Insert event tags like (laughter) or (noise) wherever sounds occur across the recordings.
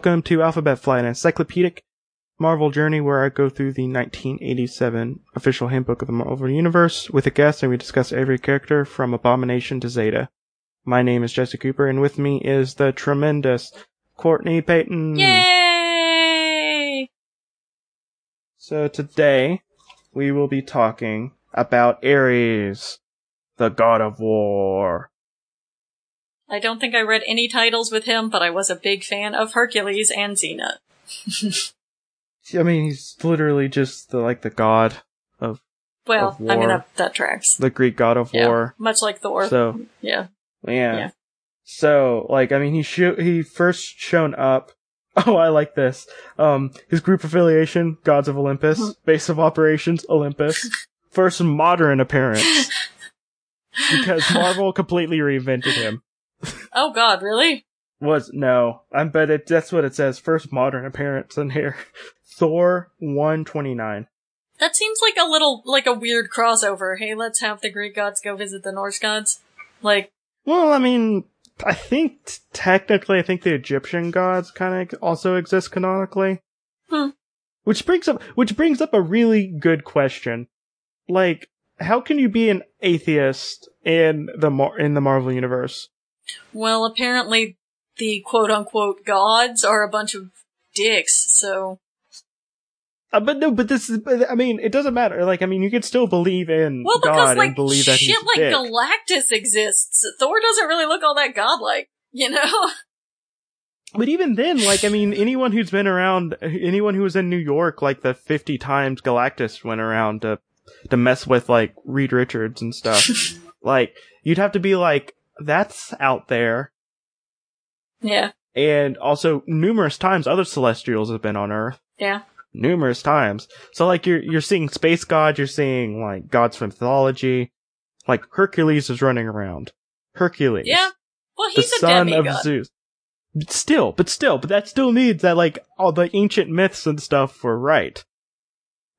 Welcome to Alphabet Flight, an encyclopedic Marvel journey where I go through the 1987 official handbook of the Marvel Universe with a guest and we discuss every character from Abomination to Zeta. My name is Jesse Cooper and with me is the tremendous Courtney Payton. Yay! So today we will be talking about Ares, the god of war. I don't think I read any titles with him, but I was a big fan of Hercules and Xena. (laughs) I mean, he's literally just the, like the god of Well, Of I mean that that tracks. the Greek god of Yeah, war. much like Thor. So yeah. yeah. Yeah. So like, I mean, he sho- he first shown up. (laughs) Oh, I like this. Um, his group affiliation, Gods of Olympus, Mhm. base of operations, Olympus. (laughs) First modern appearance. because Marvel completely reinvented him. Oh God, really? Was no, I bet it. That's what it says. First modern appearance in here. (laughs) Thor one twenty nine. That seems like a little like a weird crossover. Hey, let's have the Greek gods go visit the Norse gods. Like, Well, I mean, I think t- technically, I think the Egyptian gods kind of also exist canonically. Hmm. Which brings up, which brings up a really good question. Like, how can you be an atheist in the Mar- in the Marvel universe? Well, apparently the quote unquote gods are a bunch of dicks. So Uh, but no, but this is, I mean, it doesn't matter. Like, I mean, you could still believe in well, because God like and believe that shit like dick. Galactus exists. Thor doesn't really look all that godlike, you know. (laughs) But even then, like, I mean, anyone who's been around, anyone who was in New York, like the 50 times Galactus went around to, to mess with, like, Reed Richards and stuff, (laughs) like, you'd have to be like, that's out there. yeah, And also, numerous times other Celestials have been on Earth. yeah. Numerous times. So, like, you're, you're seeing space gods, you're seeing, like, gods from mythology. Like, Hercules is running around. Hercules Yeah. Well, the he's a son demigod. of Zeus. But still, but still, but that still means that like all the ancient myths and stuff were right.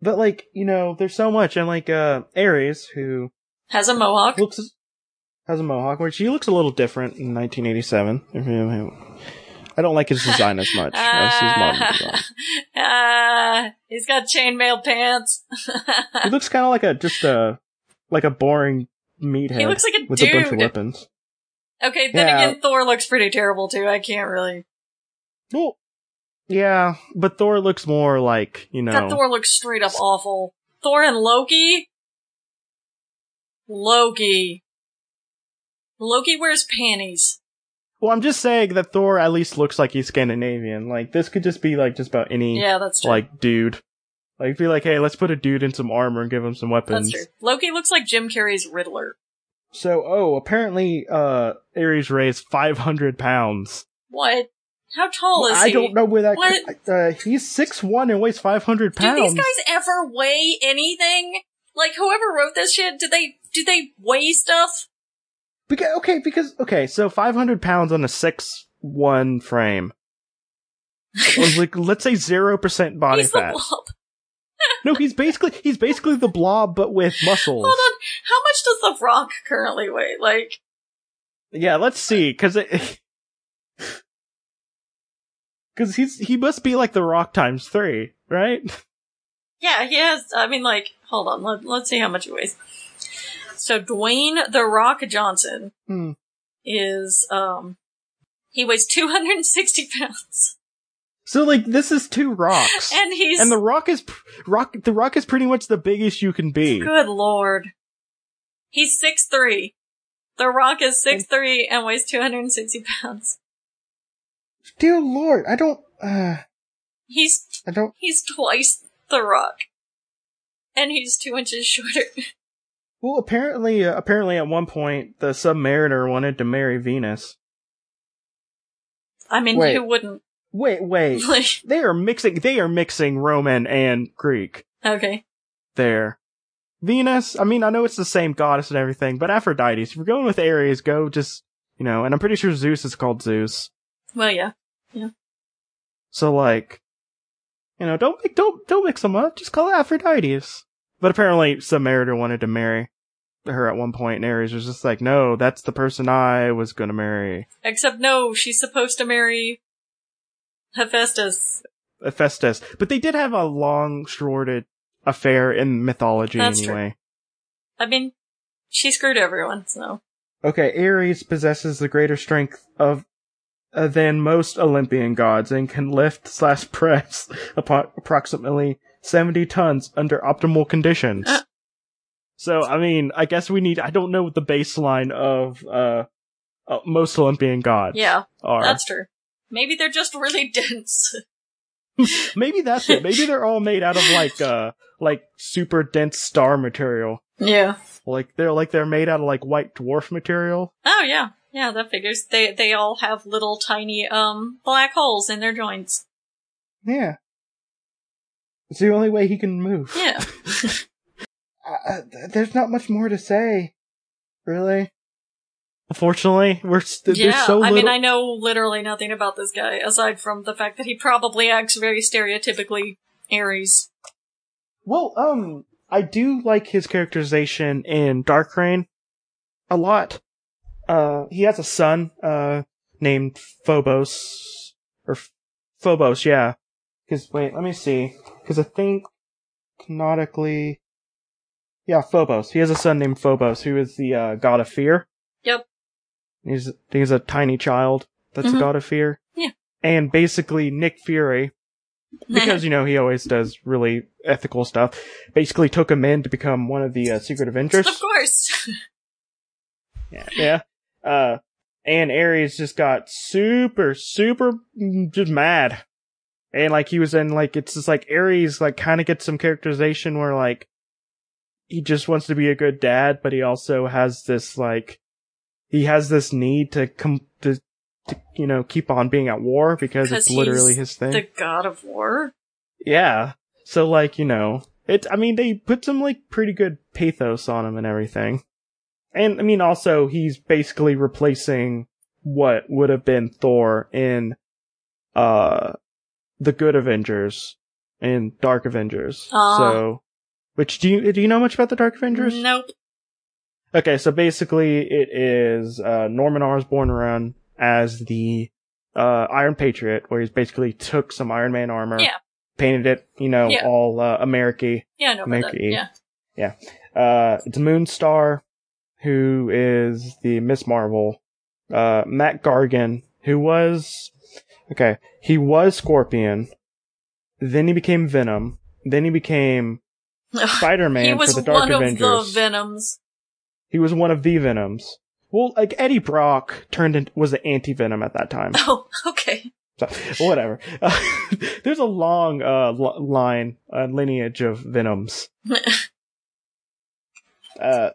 But like, you know, there's so much, and like uh Ares, who Has a mohawk. looks has a mohawk, which he looks a little different in 1987. I don't like his design as much as his modern design. Ah, (laughs) he's got chainmail pants. He looks kind of like a just a like a boring meathead he looks like a with a bunch of weapons. Okay, then Yeah. again, Thor looks pretty terrible too. I can't really. Well, yeah, but Thor looks more like you know. That Thor looks straight up awful. Thor and Loki. Loki. Loki wears panties. Well, I'm just saying that Thor at least looks like he's Scandinavian. Like this could just be like just about any Yeah, that's true. like dude. Like be like, hey, let's put a dude in some armor and give him some weapons. that's true. Loki looks like Jim Carrey's Riddler. So, oh, apparently, uh, Ares weighs 500 pounds. What? How tall is I he? I don't know where that. What? Uh, he's six one and weighs 500 pounds. Do these guys ever weigh anything? Like whoever wrote this shit, did they do they weigh stuff? Because, okay, because okay, so 500 pounds on a six one frame. was like let's say zero percent body He's fat. blob. (laughs) No, he's basically he's basically the blob but with muscles. Hold on. How much does the Rock currently weigh? Like, Yeah, let's see, because it, (laughs) because he's he must be like the Rock times three, right? (laughs) yeah, he has. I mean, like, hold on. Let, let's see how much he weighs. So Dwayne the Rock Johnson Hmm. is um he weighs 260 pounds, So like this is two rocks, (laughs) and he's and the Rock is pr- Rock. The Rock is pretty much the biggest you can be. good lord, he's six three. The Rock is six three and weighs 260 pounds. Dear Lord, I don't. Uh, He's I don't. he's twice the Rock, and he's two inches (laughs) shorter. Well, apparently, uh, apparently, at one point, the Submariner wanted to marry Venus. I mean, Wait. who wouldn't? Wait, wait. (laughs) Like, they are mixing. They are mixing Roman and Greek. okay. there. Venus, I mean, I know it's the same goddess and everything, but Aphrodite, if you're going with Ares, go just, you know, and I'm pretty sure Zeus is called Zeus. Well, yeah. Yeah. So like, you know, don't don't, don't mix them up, just call it Aphrodite's. But apparently Samaritan wanted to marry her at one point, and Ares was just like, no, that's the person I was gonna marry. Except no, she's supposed to marry Hephaestus. Hephaestus. But they did have a long, shorted affair in mythology That's true. anyway. I mean, she screwed everyone, so. Okay, Ares possesses the greater strength of uh, than most Olympian gods and can lift slash (laughs) press upon approximately 70 tons under optimal conditions. Uh. so, I mean, I guess we need, I don't know what the baseline of, uh, uh most Olympian gods Yeah, are. that's true. Maybe they're just really (laughs) dense. (laughs) Maybe that's it. Maybe they're all made out of like, uh, like super dense star material. yeah. Like they're like they're made out of like white dwarf material. Oh yeah. Yeah, that figures. They they all have little tiny um black holes in their joints. Yeah. It's the only way he can move. Yeah. (laughs) Uh, th- there's not much more to say, really. Unfortunately, we're st- yeah. there's so I little. mean, I know literally nothing about this guy aside from the fact that he probably acts very stereotypically Aries. well, um, I do like his characterization in Dark Reign a lot. Uh, he has a son, uh, named Phobos or Phobos, yeah. Because wait, let me see. Because I think canonically, yeah, Phobos. He has a son named Phobos, who is the uh, god of fear. Yep. He's he's a tiny child that's Mhm. the god of fear. Yeah. And basically, Nick Fury, (laughs) because you know he always does really ethical stuff, basically took him in to become one of the uh, Secret Avengers. of course. (laughs) Yeah. yeah. Uh, and Ares just got super, super mm, just mad. And like he was in like, it's just like Ares like kind of gets some characterization where like he just wants to be a good dad, but he also has this like, he has this need to come to, to, you know, keep on being at war because it's literally his thing. the god of war. Yeah. So like, you know, it, I mean, they put some like pretty good pathos on him and everything. And I mean, also, he's basically replacing what would have been Thor in, uh, the good Avengers and Dark Avengers. So, which do you, do you know much about the Dark Avengers? Nope. Okay, so basically it is uh, Norman Osborn run as the uh, Iron Patriot, where he's basically took some Iron Man armor, Yeah. painted it, you know, Yeah. all uh, American. Yeah, about that. Mickey. Yeah. Uh, it's Moonstar, who is the Miss Marvel. Uh, Mac Gargan, who was okay, he was Scorpion. Then he became Venom. Then he became (laughs) Spider Man for the Dark Avengers. He was one of the Venoms. He was one of the Venoms. Well, like Eddie Brock turned into was the anti Venom at that time. (laughs) Oh, okay. So whatever. Uh, (laughs) there's a long uh, l- line uh, lineage of Venoms. Uh,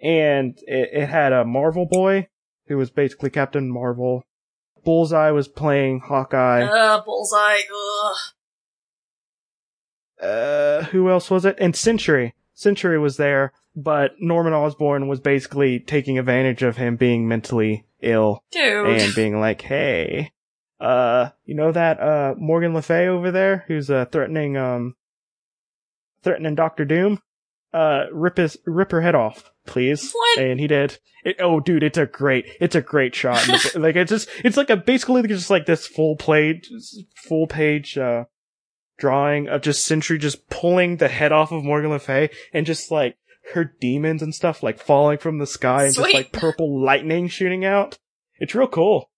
and it, it had a Marvel boy who was basically Captain Marvel. Bullseye was playing Hawkeye. Uh, bullseye. Ugh. Uh, who else was it? And Sentry. Sentry was there, but Norman Osborn was basically taking advantage of him being mentally ill Dude. and being like, "Hey, uh, you know that uh Morgan Le Fay over there who's uh threatening um threatening Doctor Doom? Uh, rip his rip her head off, please." What? And he did. It, oh, dude, it's a great, it's a great shot. The- (laughs) like it's just, it's like a basically just like this full page, full page uh drawing of just Sentry just pulling the head off of Morgan Le Fay and just like her demons and stuff like falling from the sky and just like purple lightning shooting out. It's real cool.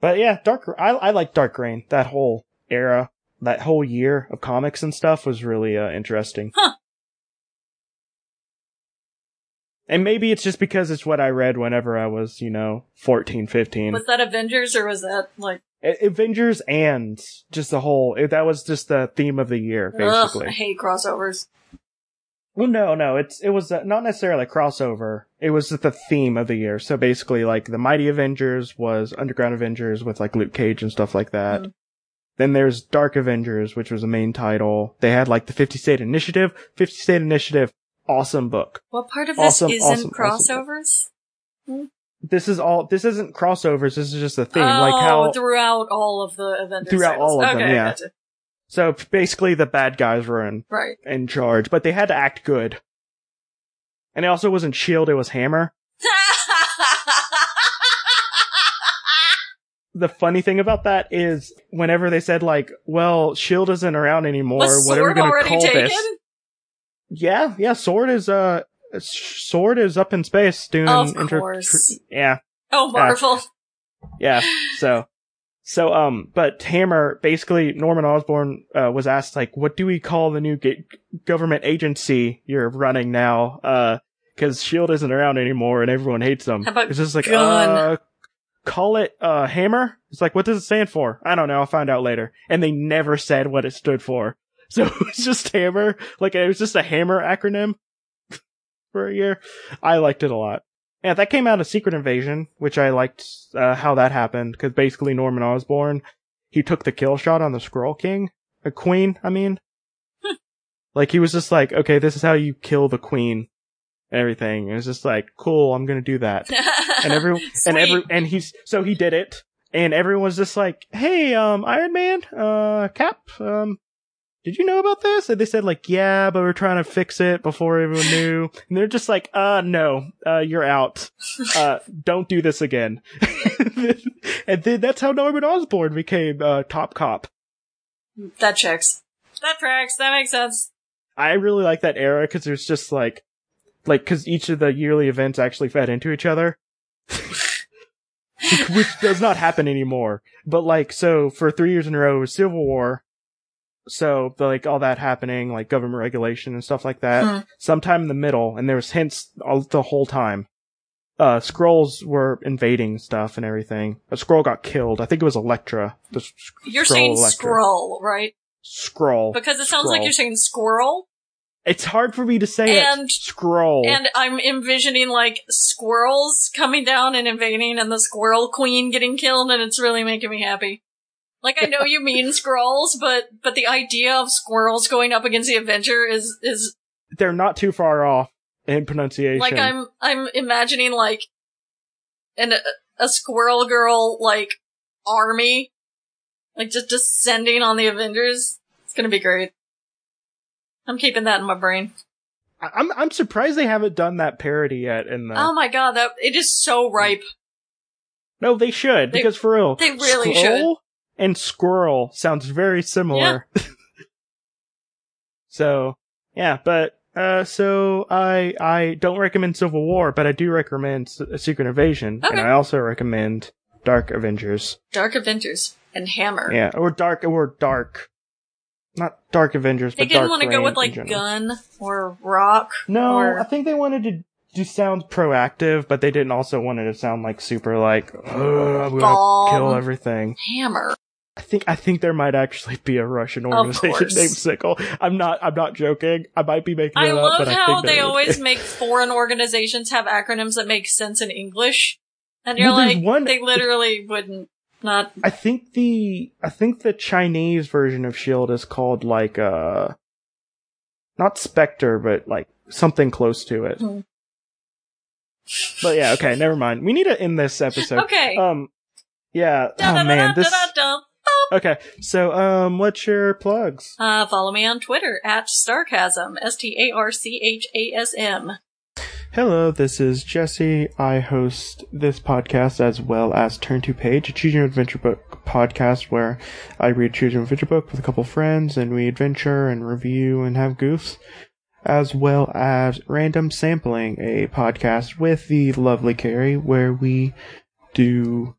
But yeah, Dark. I I like Dark Reign. That whole era, that whole year of comics and stuff was really uh, interesting. Huh. And maybe it's just because it's what I read whenever I was, you know, 14, 15. Was that Avengers or was that like Avengers and just the whole, it, that was just the theme of the year, ugh, basically. I hate crossovers. Well, no, no, it's, it was uh, not necessarily a crossover. It was just the theme of the year. So basically, like, the Mighty Avengers was Underground Avengers with, like, Luke Cage and stuff like that. Mm. Then there's Dark Avengers, which was the main title. They had, like, the 50 State Initiative. 50 State Initiative, awesome book. What part of this isn't awesome, awesome. crossovers? This is all, this isn't crossovers, this is just a theme. oh, like how, throughout all of the Avengers. Throughout titles. all of them, yeah. Gotcha. so basically the bad guys were in, Right. in charge, but they had to act good. And it also wasn't Shield, it was Hammer. (laughs) the funny thing about that is whenever they said like, well, Shield isn't around anymore, Was what are we gonna call taken? this? Yeah, yeah, Sword is uh Sword is up in space doing Of inter- course. yeah, Oh, Marvel. yeah. (laughs) So so um but Hammer basically Norman Osborn uh, was asked like what do we call the new ga- government agency you're running now uh cuz Shield isn't around anymore and everyone hates them. How about it's just like Gun? uh call it uh Hammer? It's like what does it stand for? I don't know, I'll find out later. And they never said what it stood for. (laughs) So it was just Hammer, like it was just a Hammer acronym (laughs) for a year. I liked it a lot. Yeah, that came out of Secret Invasion, which I liked uh, how that happened because basically Norman Osborn, he took the kill shot on the Skrull King, a Queen. I mean, like he was just like, okay, this is how you kill the Queen, everything. It was just like, cool, I'm gonna do that. (laughs) And every and every and he's so he did it, and everyone's just like, hey, um, Iron Man, uh, Cap, um. Did you know about this? And they said like, yeah, but we're trying to fix it before everyone knew. (laughs) And they're just like, uh, no, uh, you're out. Uh, don't do this again. (laughs) and then that's how Norman Osborn became, uh, top cop. That checks. That tracks. That makes sense. I really like that era because there's just like, like, cause each of the yearly events actually fed into each other. (laughs) Which does not happen anymore. But like, so for three years in a row, it was Civil War. So, like, all that happening, like government regulation and stuff like that. Hmm. Sometime in the middle, and there was hints all, the whole time. Uh, Skrulls were invading stuff and everything. A scroll got killed. I think it was Elektra. The s- You're saying Elektra. scroll, right? Scroll. Because it sounds like you're saying squirrel. It's hard for me to say And- it. Skrull. And I'm envisioning like squirrels coming down and invading and the squirrel queen getting killed and it's really making me happy. Like I know you mean (laughs) squirrels, but but the idea of squirrels going up against the Avenger is is They're not too far off in pronunciation. like I'm I'm imagining like an a squirrel girl like army like just descending on the Avengers. It's gonna be great. I'm keeping that in my brain. I'm I'm surprised they haven't done that parody yet. In the Oh my god, that it is so mm. ripe. no, they should They- because for real, they really Skrull and squirrel sounds very similar. Yeah. (laughs) so yeah, but uh, so I I don't recommend Civil War, but I do recommend S- Secret Invasion, Okay. and I also recommend Dark Avengers. Dark Avengers and Hammer. Yeah, or Dark or Dark, not Dark Avengers, They but They didn't want to go with like gun or rock. No, or- I think they wanted to do sound proactive, but they didn't also want it to sound like super like, "Ugh, I'm gonna Bomb. kill everything. Hammer. I think I think there might actually be a Russian organization named Sickle. I'm not I'm not joking. I might be making I up, love but I how they always make foreign organizations have acronyms that make sense in English. And you're like, one- they literally wouldn't. Not. I think the I think the Chinese version of Shield is called like uh not Spectre, but like something close to it. Hmm. But yeah, okay, never mind. We need to end this episode. (laughs) Okay. Um, yeah. Da, Oh da, man, da, this. Okay, so um, what's your plugs? Uh, follow me on Twitter at Starchasm, S T A R C H A S M. Hello, this is Jesse. I host this podcast as well as Turn to Page, a choose your adventure book podcast where I read choose your adventure book with a couple friends and we adventure and review and have goofs, as well as Random Sampling, a podcast with the lovely Carrie where we do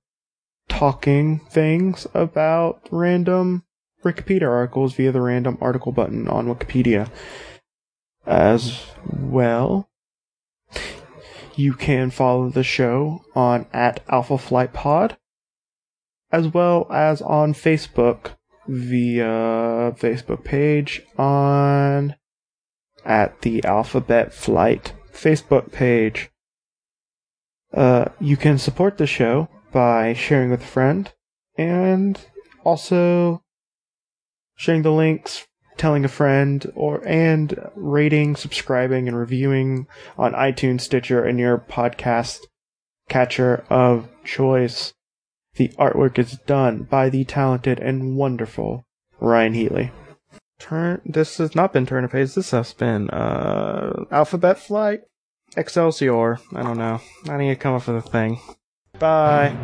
talking things about random Wikipedia articles via the random article button on Wikipedia. As well, you can follow the show on at Alpha Flight Pod, as well as on Facebook via Facebook page on at the Alphabet Flight Facebook page. Uh, you can support the show by sharing with a friend and also sharing the links, telling a friend, or and rating, subscribing, and reviewing on iTunes, Stitcher, and your podcast catcher of choice. The artwork is done by the talented and wonderful Ryan Healy. Turn. This has not been Turn of Page. This has been uh, Alphabet Flight, Excelsior. I don't know. I need to come up with a thing. Bye.